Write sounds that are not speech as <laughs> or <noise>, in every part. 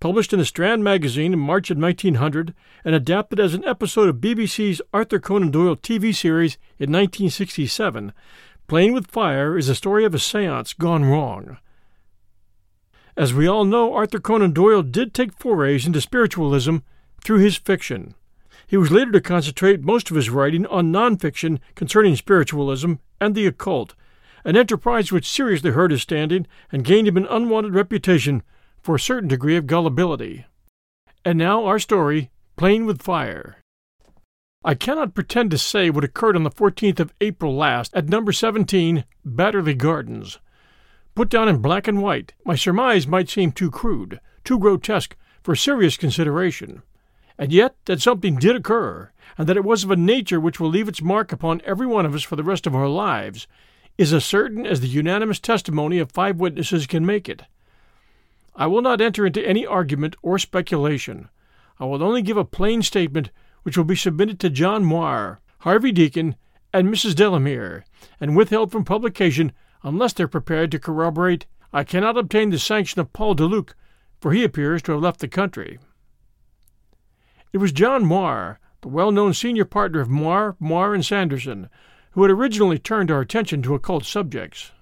published in the Strand magazine in March of 1900 and adapted as an episode of BBC's Arthur Conan Doyle TV series in 1967. Playing with Fire is a story of a seance gone wrong. As we all know, Arthur Conan Doyle did take forays into spiritualism through his fiction. He was later to concentrate most of his writing on nonfiction concerning spiritualism and the occult, an enterprise which seriously hurt his standing and gained him an unwanted reputation for a certain degree of gullibility. And now our story, Playing with Fire. I cannot pretend to say what occurred on the 14th of April last at number 17, Batterley Gardens. Put down in black and white, my surmise might seem too crude, too grotesque for serious consideration. And yet that something did occur, and that it was of a nature which will leave its mark upon every one of us for the rest of our lives, is as certain as the unanimous testimony of five witnesses can make it. I will not enter into any argument or speculation. I will only give a plain statement which will be submitted to John Moir, Harvey Deacon, and Mrs. Delamere, and withheld from publication unless they're prepared to corroborate I cannot obtain the sanction of Paul Le Duc, for he appears to have left the country. It was John Moir, the well known senior partner of Moir, Moir, and Sanderson, who had originally turned our attention to occult subjects.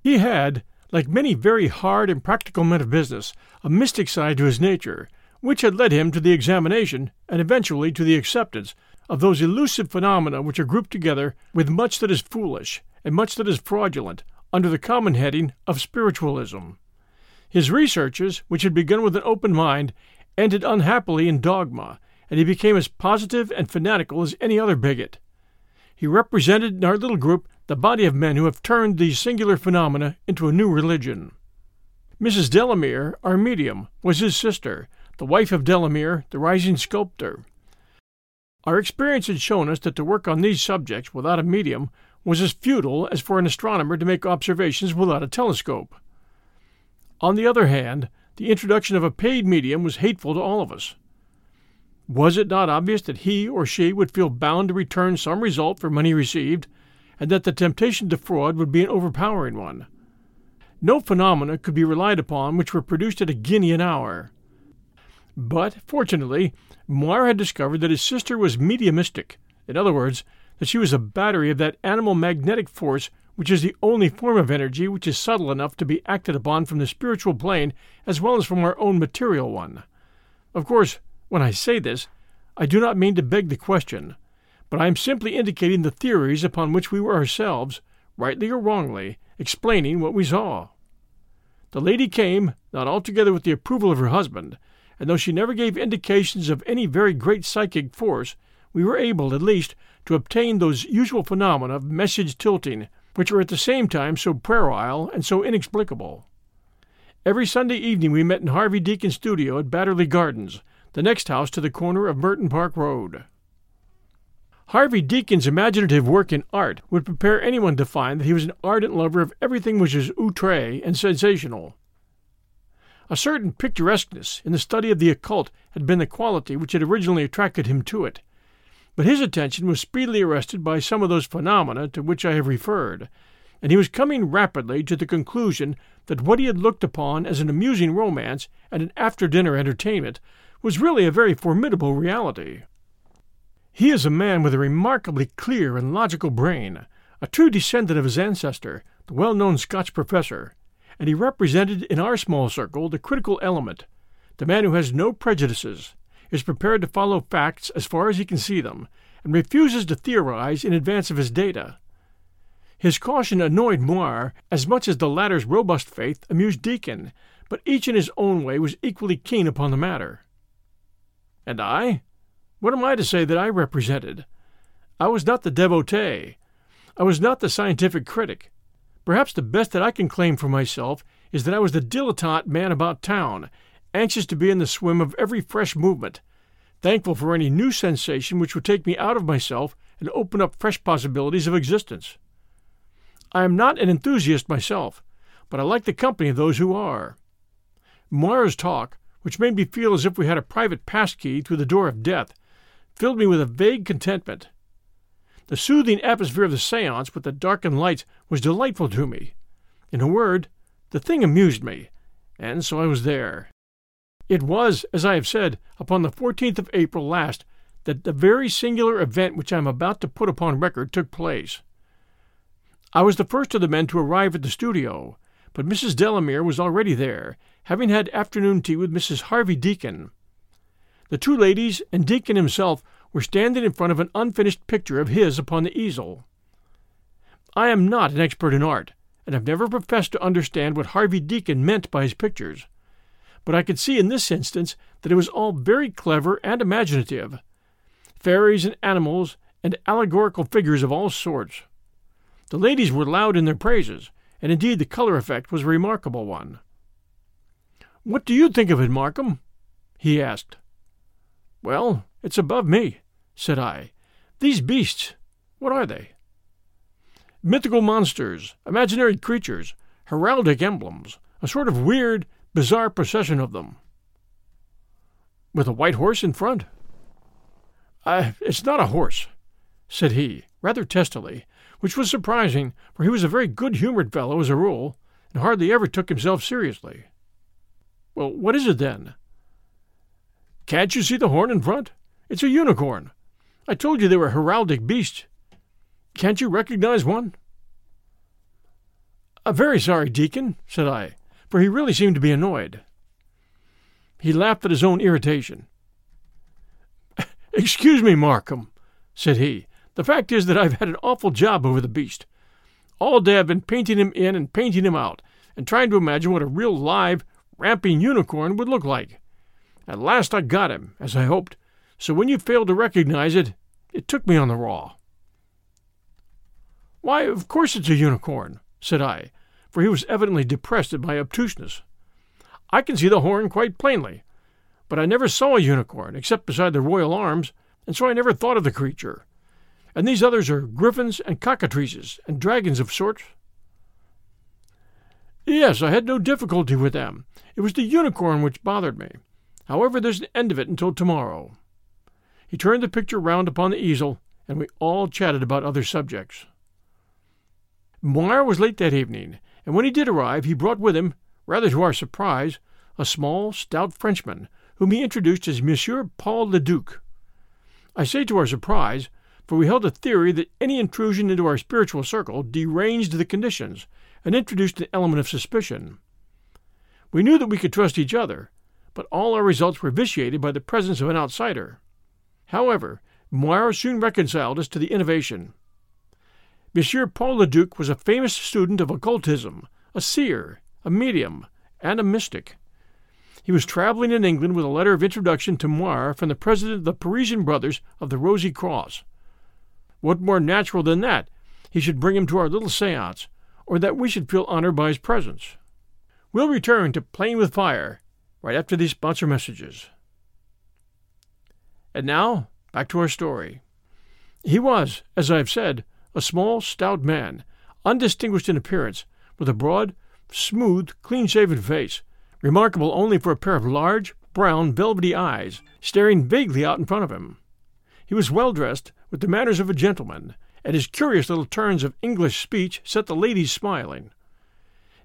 He had, like many very hard and practical men of business, a mystic side to his nature, which had led him to the examination, and eventually to the acceptance, of those elusive phenomena which are grouped together with much that is foolish and much that is fraudulent under the common heading of spiritualism. His researches, which had begun with an open mind, ended unhappily in dogma, and he became as positive and fanatical as any other bigot. He represented in our little group the body of men who have turned these singular phenomena into a new religion. Mrs. Delamere, our medium, was his sister, the wife of Delamere, the rising sculptor. Our experience had shown us that to work on these subjects without a medium was as futile as for an astronomer to make observations without a telescope. On the other hand, the introduction of a paid medium was hateful to all of us. Was it not obvious that he or she would feel bound to return some result for money received, and that the temptation to fraud would be an overpowering one. No phenomena could be relied upon which were produced at a guinea an hour. But, fortunately, Moir had discovered that his sister was mediumistic, in other words, that she was a battery of that animal magnetic force which is the only form of energy which is subtle enough to be acted upon from the spiritual plane as well as from our own material one. Of course, when I say this, I do not mean to beg the question but I am simply indicating the theories upon which we were ourselves, rightly or wrongly, explaining what we saw. The lady came, not altogether with the approval of her husband, and though she never gave indications of any very great psychic force, we were able, at least, to obtain those usual phenomena of message tilting, which were at the same time so puerile and so inexplicable. Every Sunday evening we met in Harvey Deacon's studio at Batterley Gardens, the next house to the corner of Merton Park Road. Harvey Deacon's imaginative work in art would prepare anyone to find that he was an ardent lover of everything which is outre and sensational. A certain picturesqueness in the study of the occult had been the quality which had originally attracted him to it, but his attention was speedily arrested by some of those phenomena to which I have referred, and he was coming rapidly to the conclusion that what he had looked upon as an amusing romance and an after dinner entertainment was really a very formidable reality. He is a man with a remarkably clear and logical brain, a true descendant of his ancestor, the well known Scotch professor, and he represented in our small circle the critical element, the man who has no prejudices, is prepared to follow facts as far as he can see them, and refuses to theorize in advance of his data. His caution annoyed Moir as much as the latter's robust faith amused Deacon, but each in his own way was equally keen upon the matter. And I? What am I to say that I represented? I was not the devotee. I was not the scientific critic. Perhaps the best that I can claim for myself is that I was the dilettante man about town, anxious to be in the swim of every fresh movement, thankful for any new sensation which would take me out of myself and open up fresh possibilities of existence. I am not an enthusiast myself, but I like the company of those who are. Moir's talk, which made me feel as if we had a private pass key through the door of death, filled me with a vague contentment. The soothing atmosphere of the seance with the darkened lights was delightful to me. In a word, the thing amused me, and so I was there. It was, as I have said, upon the 14th of April last that the very singular event which I am about to put upon record took place. I was the first of the men to arrive at the studio, but Mrs. Delamere was already there, having had afternoon tea with Mrs. Harvey Deacon. The two ladies and Deacon himself were standing in front of an unfinished picture of his upon the easel. I am not an expert in art, and have never professed to understand what Harvey Deacon meant by his pictures, but I could see in this instance that it was all very clever and imaginative fairies and animals and allegorical figures of all sorts. The ladies were loud in their praises, and indeed the color effect was a remarkable one. What do you think of it, Markham? he asked. Well, it's above me, said I. These beasts, what are they? Mythical monsters, imaginary creatures, heraldic emblems, a sort of weird, bizarre procession of them. With a white horse in front? Uh, it's not a horse, said he, rather testily, which was surprising, for he was a very good humored fellow as a rule, and hardly ever took himself seriously. Well, what is it then? Can't you see the horn in front? It's a unicorn. I told you they were heraldic beasts. Can't you recognize one? I'm very sorry, Deacon, said I, for he really seemed to be annoyed. He laughed at his own irritation. <laughs> Excuse me, Markham, said he. The fact is that I've had an awful job over the beast. All day I've been painting him in and painting him out, and trying to imagine what a real live, ramping unicorn would look like. At last I got him, as I hoped, so when you failed to recognize it, it took me on the raw. Why, of course it's a unicorn, said I, for he was evidently depressed at my obtuseness. I can see the horn quite plainly, but I never saw a unicorn except beside the royal arms, and so I never thought of the creature. And these others are griffins and cockatrices and dragons of sorts. Yes, I had no difficulty with them. It was the unicorn which bothered me. However, there's an end of it until tomorrow. He turned the picture round upon the easel, and we all chatted about other subjects. Moir was late that evening, and when he did arrive, he brought with him, rather to our surprise, a small, stout Frenchman, whom he introduced as Monsieur Paul Le Duc. I say to our surprise, for we held a theory that any intrusion into our spiritual circle deranged the conditions and introduced an element of suspicion. We knew that we could trust each other, but all our results were vitiated by the presence of an outsider. However, Moir soon reconciled us to the innovation. Monsieur Paul Le Duc was a famous student of occultism, a seer, a medium, and a mystic. He was traveling in England with a letter of introduction to Moir from the president of the Parisian Brothers of the Rosy Cross. What more natural than that? he should bring him to our little seance, or that we should feel honored by his presence. We'll return to Playing with Fire right after these sponsor messages. And now, back to our story. He was, as I have said, a small, stout man, undistinguished in appearance, with a broad, smooth, clean shaven face, remarkable only for a pair of large, brown, velvety eyes staring vaguely out in front of him. He was well dressed, with the manners of a gentleman, and his curious little turns of English speech set the ladies smiling.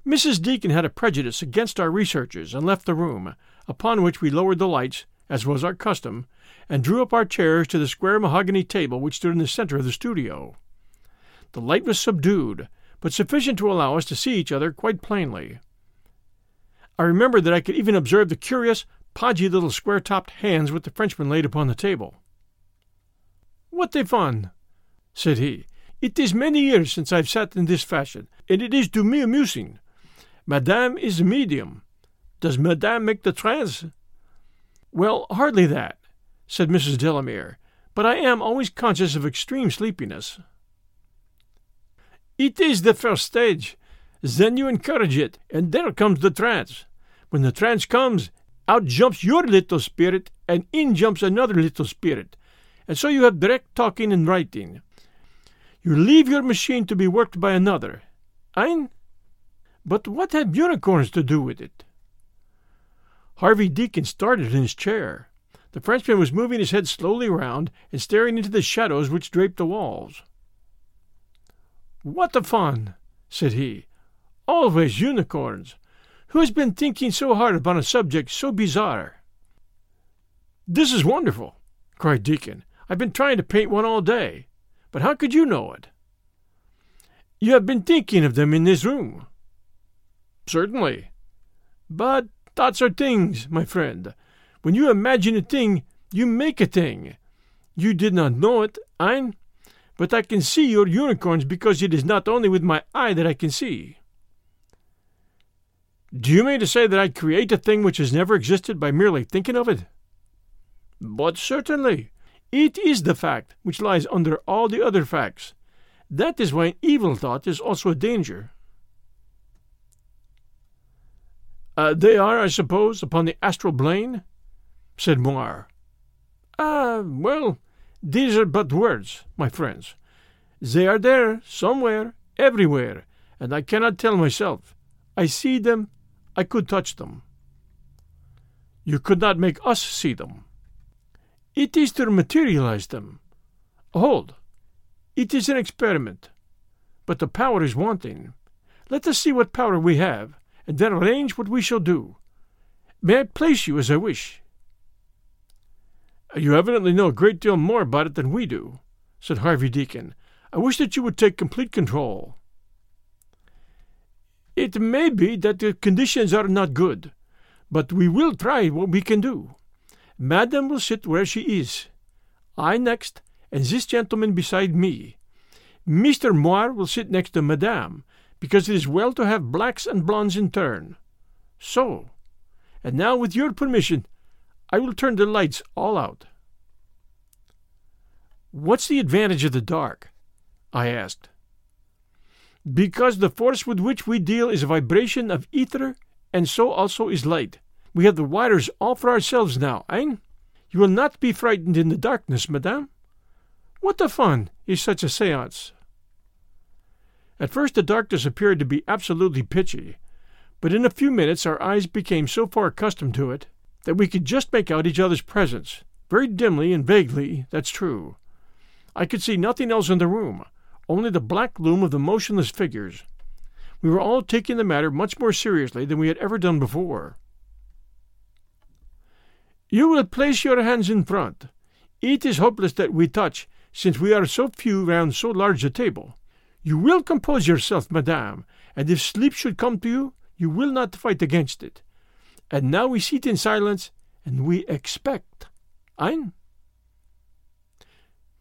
Mrs. Deacon had a prejudice against our researches and left the room, upon which we lowered the lights, as was our custom, and drew up our chairs to the square mahogany table which stood in the center of the studio. The light was subdued, but sufficient to allow us to see each other quite plainly. I remember that I could even observe the curious, podgy little square topped hands which the Frenchman laid upon the table. What a fun! said he. It is many years since I've sat in this fashion, and it is to me amusing. Madame is a medium. Does Madame make the trance? Well, hardly that said Mrs. Delamere, but I am always conscious of extreme sleepiness. It is the first stage. Then you encourage it, and there comes the trance. When the trance comes, out jumps your little spirit, and in jumps another little spirit, and so you have direct talking and writing. You leave your machine to be worked by another. Hein? But what have unicorns to do with it? Harvey Deacon started in his chair. The Frenchman was moving his head slowly round and staring into the shadows which draped the walls. What a fun! said he. Always unicorns! Who has been thinking so hard upon a subject so bizarre? This is wonderful, cried Deacon. I've been trying to paint one all day. But how could you know it? You have been thinking of them in this room. Certainly. But thoughts are things, my friend. When you imagine a thing, you make a thing. You did not know it, Hein, but I can see your unicorns because it is not only with my eye that I can see. Do you mean to say that I create a thing which has never existed by merely thinking of it? But certainly. It is the fact which lies under all the other facts. That is why an evil thought is also a danger. Uh, they are, I suppose, upon the astral plane? said Moir. Ah, well, these are but words, my friends. They are there, somewhere, everywhere, and I cannot tell myself. I see them, I could touch them. You could not make us see them. It is to materialize them. Hold, it is an experiment, but the power is wanting. Let us see what power we have, and then arrange what we shall do. May I place you as I wish? Uh, you evidently know a great deal more about it than we do, said Harvey Deacon. I wish that you would take complete control. It may be that the conditions are not good, but we will try what we can do. Madame will sit where she is. I next, and this gentleman beside me. Mr. Moir will sit next to Madame, because it is well to have blacks and blondes in turn. So, and now with your permission, I will turn the lights all out. What's the advantage of the dark? I asked. Because the force with which we deal is a vibration of ether, and so also is light. We have the wires all for ourselves now, hein? You will not be frightened in the darkness, madame. What a fun is such a seance! At first the darkness appeared to be absolutely pitchy, but in a few minutes our eyes became so far accustomed to it that we could just make out each other's presence, very dimly and vaguely, that's true. I could see nothing else in the room, only the black loom of the motionless figures. We were all taking the matter much more seriously than we had ever done before. You will place your hands in front. It is hopeless that we touch, since we are so few round so large a table. You will compose yourself, madame, and if sleep should come to you, you will not fight against it. And now we sit in silence and we expect. Hein?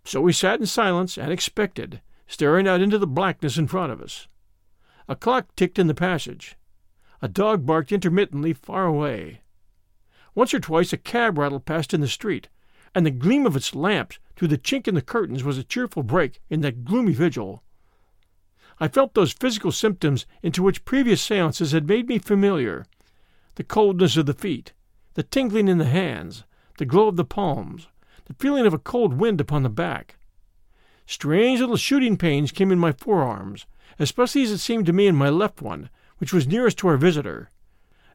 So we sat in silence and expected, staring out into the blackness in front of us. A clock ticked in the passage. A dog barked intermittently far away. Once or twice a cab rattled past in the street, and the gleam of its lamps through the chink in the curtains was a cheerful break in that gloomy vigil. I felt those physical symptoms into which previous seances had made me familiar the coldness of the feet, the tingling in the hands, the glow of the palms, the feeling of a cold wind upon the back. Strange little shooting pains came in my forearms, especially as it seemed to me in my left one, which was nearest to our visitor.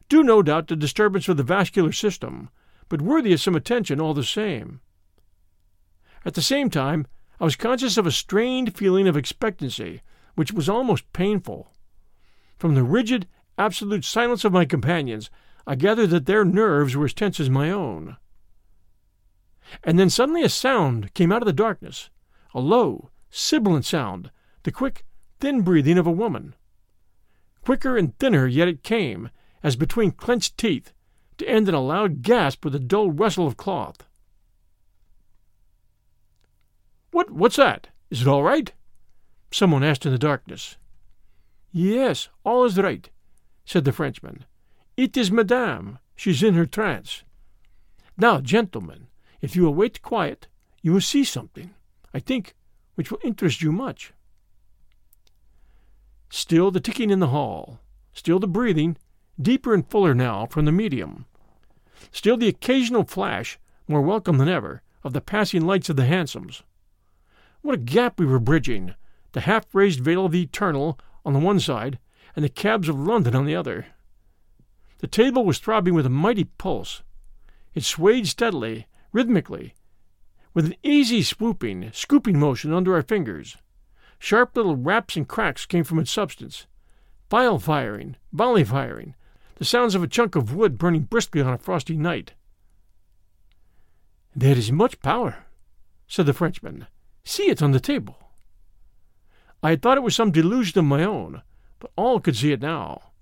Due no doubt to disturbance of the vascular system, but worthy of some attention all the same. At the same time, I was conscious of a strained feeling of expectancy, which was almost painful. From the rigid, absolute silence of my companions, I gathered that their nerves were as tense as my own. And then suddenly a sound came out of the darkness, a low, sibilant sound, the quick, thin breathing of a woman. Quicker and thinner yet it came, as between clenched teeth, to end in a loud gasp with a dull rustle of cloth. What what's that? Is it all right? Someone asked in the darkness. Yes, all is right, said the Frenchman. It is Madame. She's in her trance. Now, gentlemen, if you will wait quiet, you will see something, I think, which will interest you much. Still the ticking in the hall, still the breathing, deeper and fuller now from the medium. Still the occasional flash, more welcome than ever, of the passing lights of the hansoms. What a gap we were bridging! The half raised veil of the eternal on the one side, and the cabs of London on the other. The table was throbbing with a mighty pulse. It swayed steadily, rhythmically, with an easy swooping, scooping motion under our fingers. Sharp little raps and cracks came from its substance. File firing, volley firing, the sounds of a chunk of wood burning briskly on a frosty night. There is much power, said the Frenchman. See it on the table. I had thought it was some delusion of my own, but all could see it now.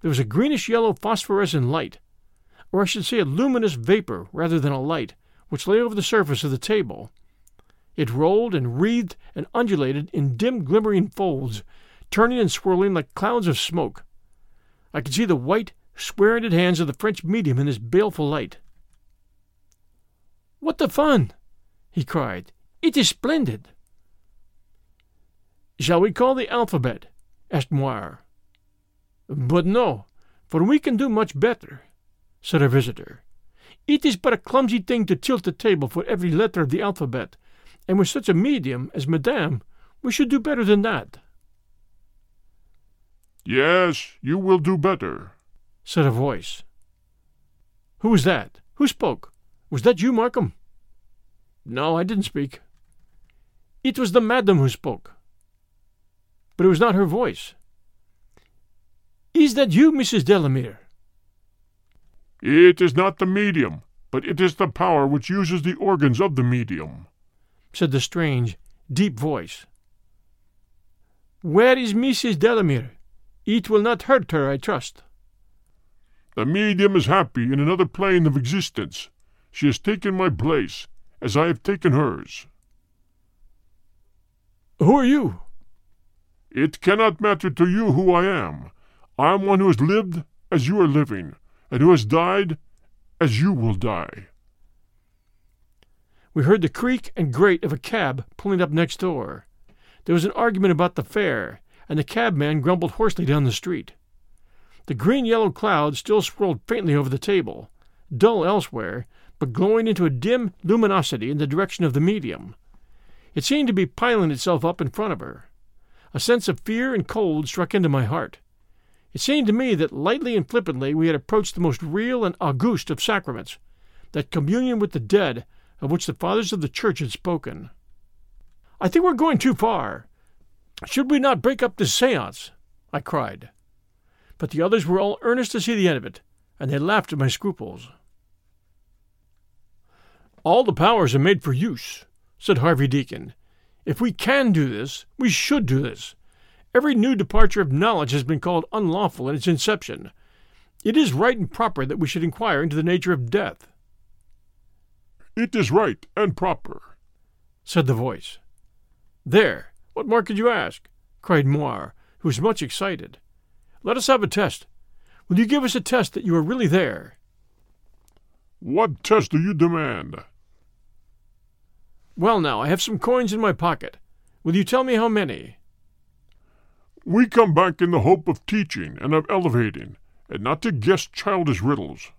There was a greenish yellow phosphorescent light, or I should say a luminous vapor rather than a light, which lay over the surface of the table. It rolled and wreathed and undulated in dim glimmering folds, turning and swirling like clouds of smoke. I could see the white, square-ended hands of the French medium in this baleful light. What the fun! he cried. It is splendid. Shall we call the alphabet? asked Moir. But no, for we can do much better, said our visitor. It is but a clumsy thing to tilt the table for every letter of the alphabet, and with such a medium as Madame, we should do better than that. Yes, you will do better, said a voice. Who was that? Who spoke? Was that you, Markham? No, I didn't speak. It was the madam who spoke. But it was not her voice. Is that you, Mrs. Delamere? It is not the medium, but it is the power which uses the organs of the medium, said the strange, deep voice. Where is Mrs. Delamere? It will not hurt her, I trust. The medium is happy in another plane of existence. She has taken my place, as I have taken hers. Who are you? It cannot matter to you who I am. I am one who has lived as you are living, and who has died as you will die. We heard the creak and grate of a cab pulling up next door. There was an argument about the fare, and the cabman grumbled hoarsely down the street. The green yellow cloud still swirled faintly over the table, dull elsewhere, but glowing into a dim luminosity in the direction of the medium. It seemed to be piling itself up in front of her. A sense of fear and cold struck into my heart. It seemed to me that lightly and flippantly we had approached the most real and august of sacraments, that communion with the dead of which the fathers of the Church had spoken. I think we're going too far. Should we not break up this seance? I cried. But the others were all earnest to see the end of it, and they laughed at my scruples. All the powers are made for use, said Harvey Deacon. If we can do this, we should do this. Every new departure of knowledge has been called unlawful in its inception. It is right and proper that we should inquire into the nature of death. It is right and proper, said the voice. There, what more could you ask? cried Moir, who was much excited. Let us have a test. Will you give us a test that you are really there? What test do you demand? Well, now, I have some coins in my pocket. Will you tell me how many? We come back in the hope of teaching and of elevating, and not to guess childish riddles.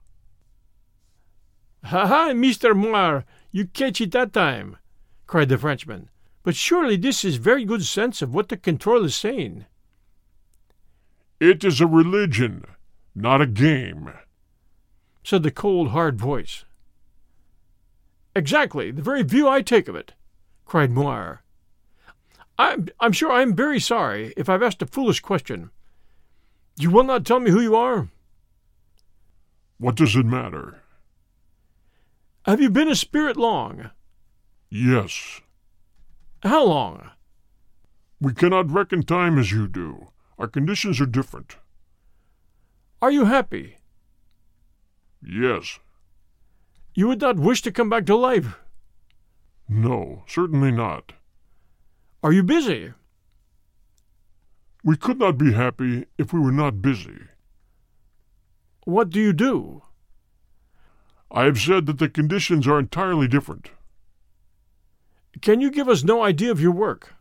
Ha ha, Mr. Moir, you catch it that time, cried the Frenchman. But surely this is very good sense of what the control is saying. It is a religion, not a game, said the cold, hard voice. Exactly, the very view I take of it, cried Moir. I'm, I'm sure I'm very sorry if I've asked a foolish question. You will not tell me who you are? What does it matter? Have you been a spirit long? Yes. How long? We cannot reckon time as you do. Our conditions are different. Are you happy? Yes. You would not wish to come back to life? No, certainly not. Are you busy? We could not be happy if we were not busy. What do you do? I have said that the conditions are entirely different. Can you give us no idea of your work?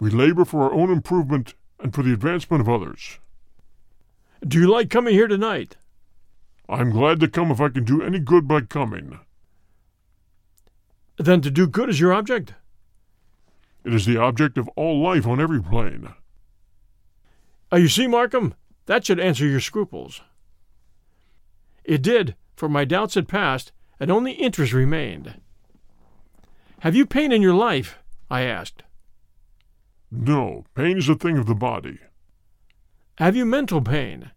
We labor for our own improvement and for the advancement of others. Do you like coming here tonight? I am glad to come if I can do any good by coming. Then to do good is your object? It is the object of all life on every plane. Uh, you see, Markham, that should answer your scruples. It did, for my doubts had passed, and only interest remained. Have you pain in your life? I asked. No, pain is a thing of the body. Have you mental pain?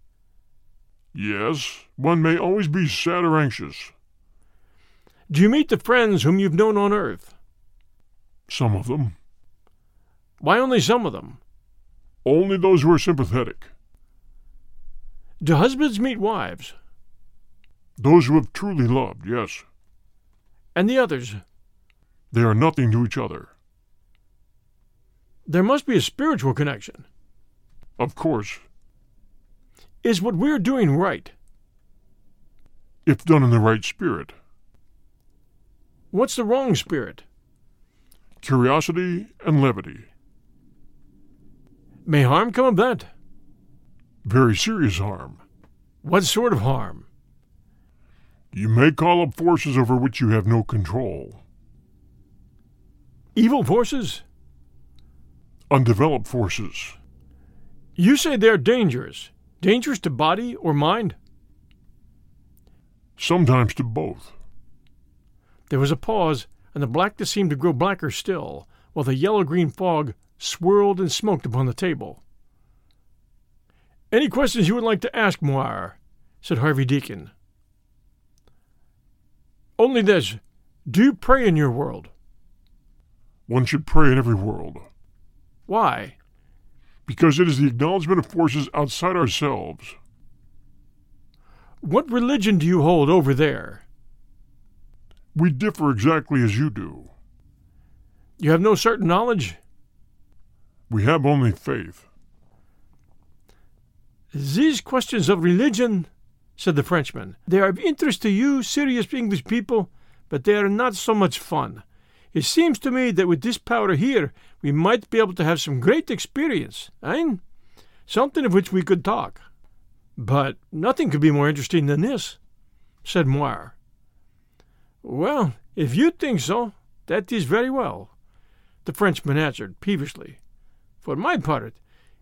Yes, one may always be sad or anxious. Do you meet the friends whom you've known on earth? Some of them. Why only some of them? Only those who are sympathetic. Do husbands meet wives? Those who have truly loved, yes. And the others? They are nothing to each other. There must be a spiritual connection. Of course. Is what we're doing right? If done in the right spirit. What's the wrong spirit? Curiosity and levity. May harm come of that? Very serious harm. What sort of harm? You may call up forces over which you have no control. Evil forces? Undeveloped forces. You say they're dangerous. Dangerous to body or mind? Sometimes to both. There was a pause, and the blackness seemed to grow blacker still, while the yellow green fog swirled and smoked upon the table. Any questions you would like to ask, Moir? said Harvey Deacon. Only this. Do you pray in your world? One should pray in every world. Why? Because it is the acknowledgement of forces outside ourselves. What religion do you hold over there? We differ exactly as you do. You have no certain knowledge? We have only faith. These questions of religion, said the Frenchman, they are of interest to you, serious English people, but they are not so much fun. It seems to me that with this powder here, we might be able to have some great experience, eh? Something of which we could talk. But nothing could be more interesting than this, said Moir. Well, if you think so, that is very well, the Frenchman answered peevishly. For my part,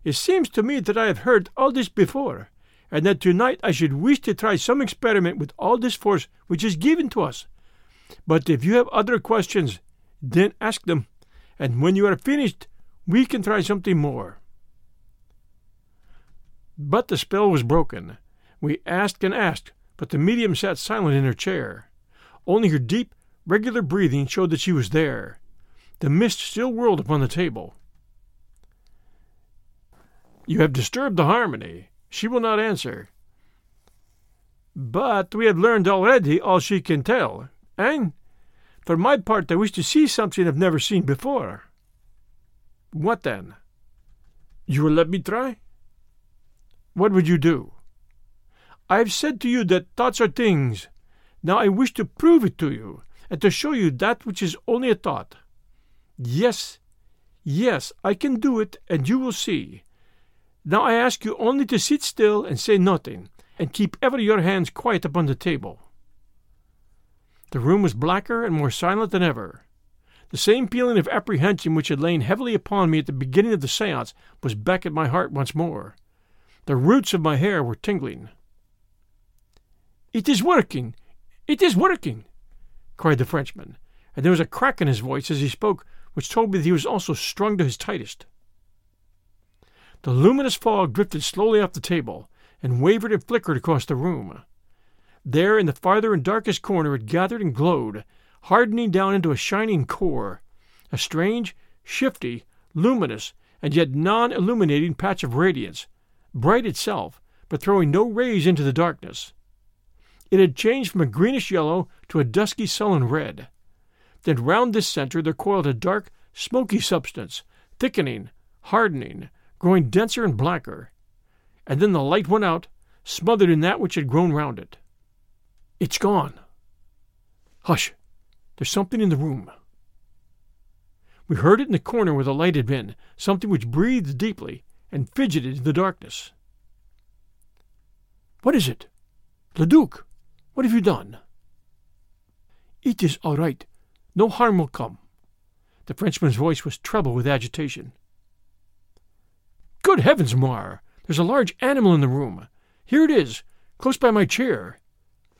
it seems to me that I have heard all this before, and that tonight I should wish to try some experiment with all this force which is given to us. But if you have other questions, then ask them, and when you are finished, we can try something more. But the spell was broken. We asked and asked, but the medium sat silent in her chair. Only her deep, regular breathing showed that she was there. The mist still whirled upon the table. You have disturbed the harmony. She will not answer. But we have learned already all she can tell, and for my part I wish to see something I've never seen before. What then? You will let me try? What would you do? I have said to you that thoughts are things. Now I wish to prove it to you, and to show you that which is only a thought. Yes, Yes, I can do it, and you will see. Now I ask you only to sit still and say nothing, and keep ever your hands quiet upon the table. The room was blacker and more silent than ever. The same feeling of apprehension which had lain heavily upon me at the beginning of the seance was back at my heart once more. The roots of my hair were tingling. It is working! It is working! cried the Frenchman, and there was a crack in his voice as he spoke which told me that he was also strung to his tightest. The luminous fog drifted slowly off the table and wavered and flickered across the room. There, in the farther and darkest corner, it gathered and glowed, hardening down into a shining core, a strange, shifty, luminous, and yet non illuminating patch of radiance, bright itself, but throwing no rays into the darkness. It had changed from a greenish yellow to a dusky sullen red. Then round this center there coiled a dark, smoky substance, thickening, hardening, growing denser and blacker. And then the light went out, smothered in that which had grown round it. It's gone. Hush! There's something in the room. We heard it in the corner where the light had been, something which breathed deeply and fidgeted in the darkness. What is it? Le Duc, what have you done? It is all right. No harm will come. The Frenchman's voice was treble with agitation. Good heavens, Moir! There's a large animal in the room. Here it is, close by my chair.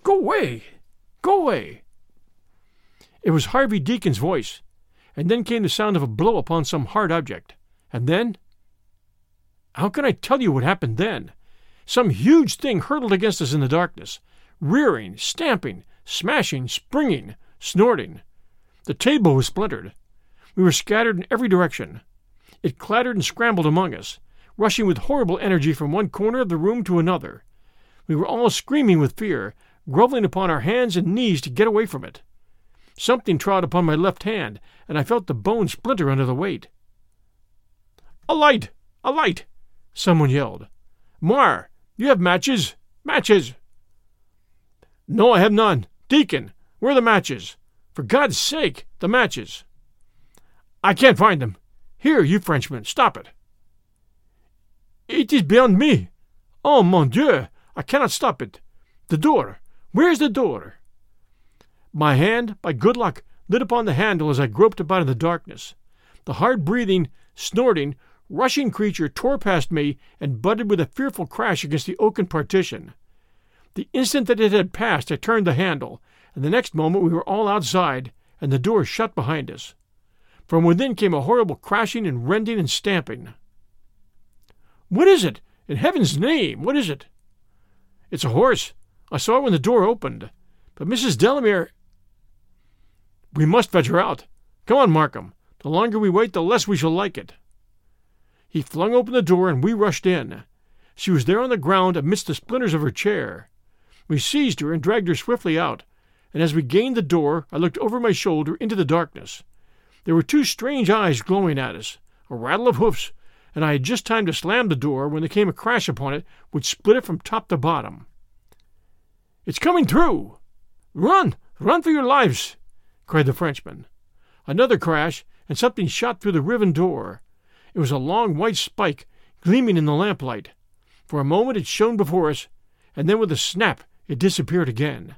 Go away! Go away! It was Harvey Deacon's voice, and then came the sound of a blow upon some hard object. And then? How can I tell you what happened then? Some huge thing hurtled against us in the darkness, rearing, stamping, smashing, springing, snorting. The table was splintered. We were scattered in every direction. It clattered and scrambled among us, rushing with horrible energy from one corner of the room to another. We were all screaming with fear, groveling upon our hands and knees to get away from it. Something trod upon my left hand, and I felt the bone splinter under the weight. A light! A light! Someone yelled. Moir, you have matches! Matches! No, I have none. Deacon, where are the matches? For God's sake, the matches! I can't find them. Here, you Frenchman, stop it. It is beyond me. Oh, mon Dieu, I cannot stop it. The door. Where's the door? My hand, by good luck, lit upon the handle as I groped about in the darkness. The hard breathing, snorting, rushing creature tore past me and butted with a fearful crash against the oaken partition. The instant that it had passed, I turned the handle, and the next moment we were all outside, and the door shut behind us. From within came a horrible crashing and rending and stamping. What is it? In heaven's name, what is it? It's a horse. I saw it when the door opened. But Mrs. Delamere. We must fetch her out. Come on, Markham. The longer we wait, the less we shall like it. He flung open the door, and we rushed in. She was there on the ground amidst the splinters of her chair. We seized her and dragged her swiftly out, and as we gained the door, I looked over my shoulder into the darkness. There were two strange eyes glowing at us, a rattle of hoofs, and I had just time to slam the door when there came a crash upon it which split it from top to bottom. It's coming through! Run! Run for your lives! cried the Frenchman. Another crash, and something shot through the riven door. It was a long white spike, gleaming in the lamplight. For a moment it shone before us, and then with a snap it disappeared again.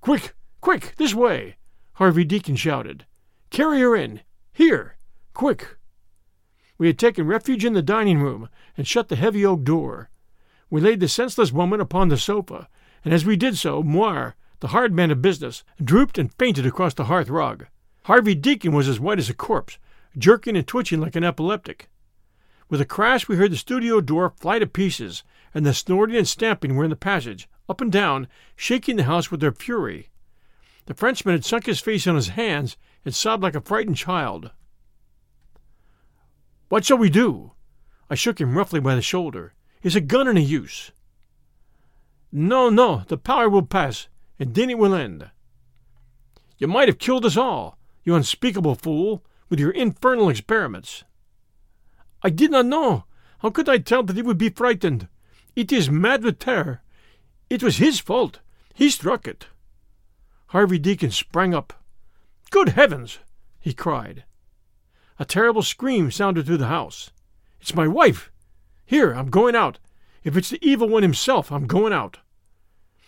Quick! Quick! This way! Harvey Deacon shouted. Carry her in! Here! Quick! We had taken refuge in the dining room and shut the heavy oak door. We laid the senseless woman upon the sofa, and as we did so, Moir, the hard man of business, drooped and fainted across the hearth rug. Harvey Deacon was as white as a corpse, jerking and twitching like an epileptic. With a crash, we heard the studio door fly to pieces, and the snorting and stamping were in the passage, up and down, shaking the house with their fury. The Frenchman had sunk his face on his hands and sobbed like a frightened child. What shall we do? I shook him roughly by the shoulder. Is a gun any use? No, no, the power will pass, and then it will end. You might have killed us all, you unspeakable fool, with your infernal experiments. I did not know. How could I tell that he would be frightened? It is mad with terror. It was his fault. He struck it. Harvey Deacon sprang up. Good heavens! he cried. A terrible scream sounded through the house. It's my wife! Here, I'm going out. If it's the evil one himself, I'm going out.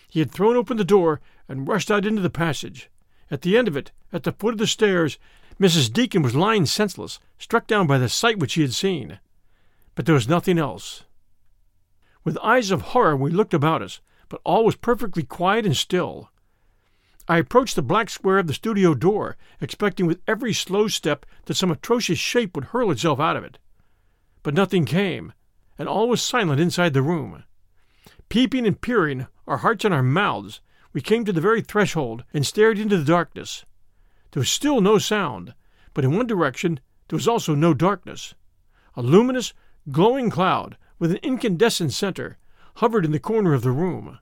He had thrown open the door and rushed out into the passage. At the end of it, at the foot of the stairs, Mrs. Deacon was lying senseless, struck down by the sight which she had seen. But there was nothing else. With eyes of horror we looked about us, but all was perfectly quiet and still. I approached the black square of the studio door, expecting with every slow step that some atrocious shape would hurl itself out of it. But nothing came, and all was silent inside the room. Peeping and peering, our hearts in our mouths, we came to the very threshold and stared into the darkness. There was still no sound, but in one direction there was also no darkness. A luminous, glowing cloud, with an incandescent center, hovered in the corner of the room.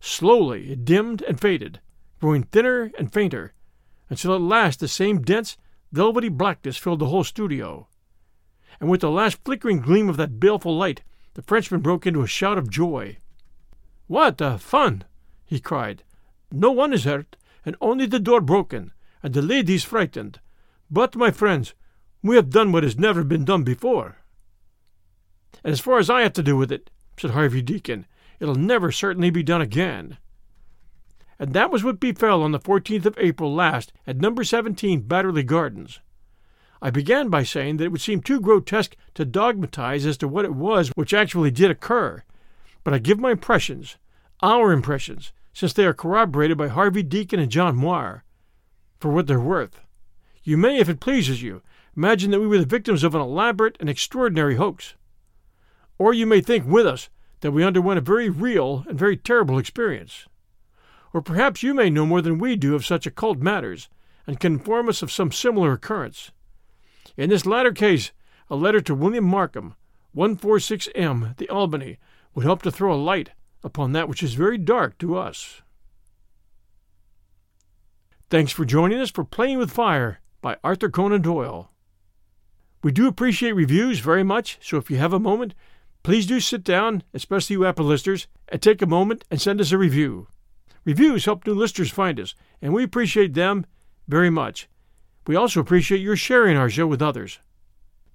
Slowly it dimmed and faded, growing thinner and fainter, until at last the same dense, velvety blackness filled the whole studio. And with the last flickering gleam of that baleful light, the Frenchman broke into a shout of joy. What a fun! he cried. No one is hurt, and only the door broken, and the ladies frightened. But, my friends, we have done what has never been done before. And as far as I have to do with it, said Harvey Deacon, it'll never certainly be done again. And that was what befell on the 14th of April last at number 17 Badderly Gardens. I began by saying that it would seem too grotesque to dogmatize as to what it was which actually did occur, but I give my impressions, our impressions, since they are corroborated by Harvey Deacon and John Moir, for what they're worth. You may, if it pleases you, imagine that we were the victims of an elaborate and extraordinary hoax. Or you may think with us that we underwent a very real and very terrible experience. Or perhaps you may know more than we do of such occult matters, and can inform us of some similar occurrence. In this latter case, a letter to William Markham, 146M, the Albany, would help to throw a light upon that which is very dark to us. Thanks for joining us for Playing with Fire by Arthur Conan Doyle. We do appreciate reviews very much, so if you have a moment, please do sit down, especially you Apple listeners, and take a moment and send us a review. Reviews help new listeners find us, and we appreciate them very much. We also appreciate your sharing our show with others.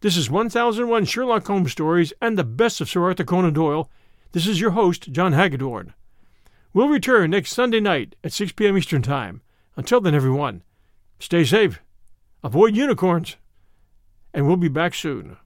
This is 1001 Sherlock Holmes Stories and the best of Sir Arthur Conan Doyle. This is your host, John Hagedorn. We'll return next Sunday night at 6 p.m. Eastern Time. Until then, everyone, stay safe, avoid unicorns, and we'll be back soon.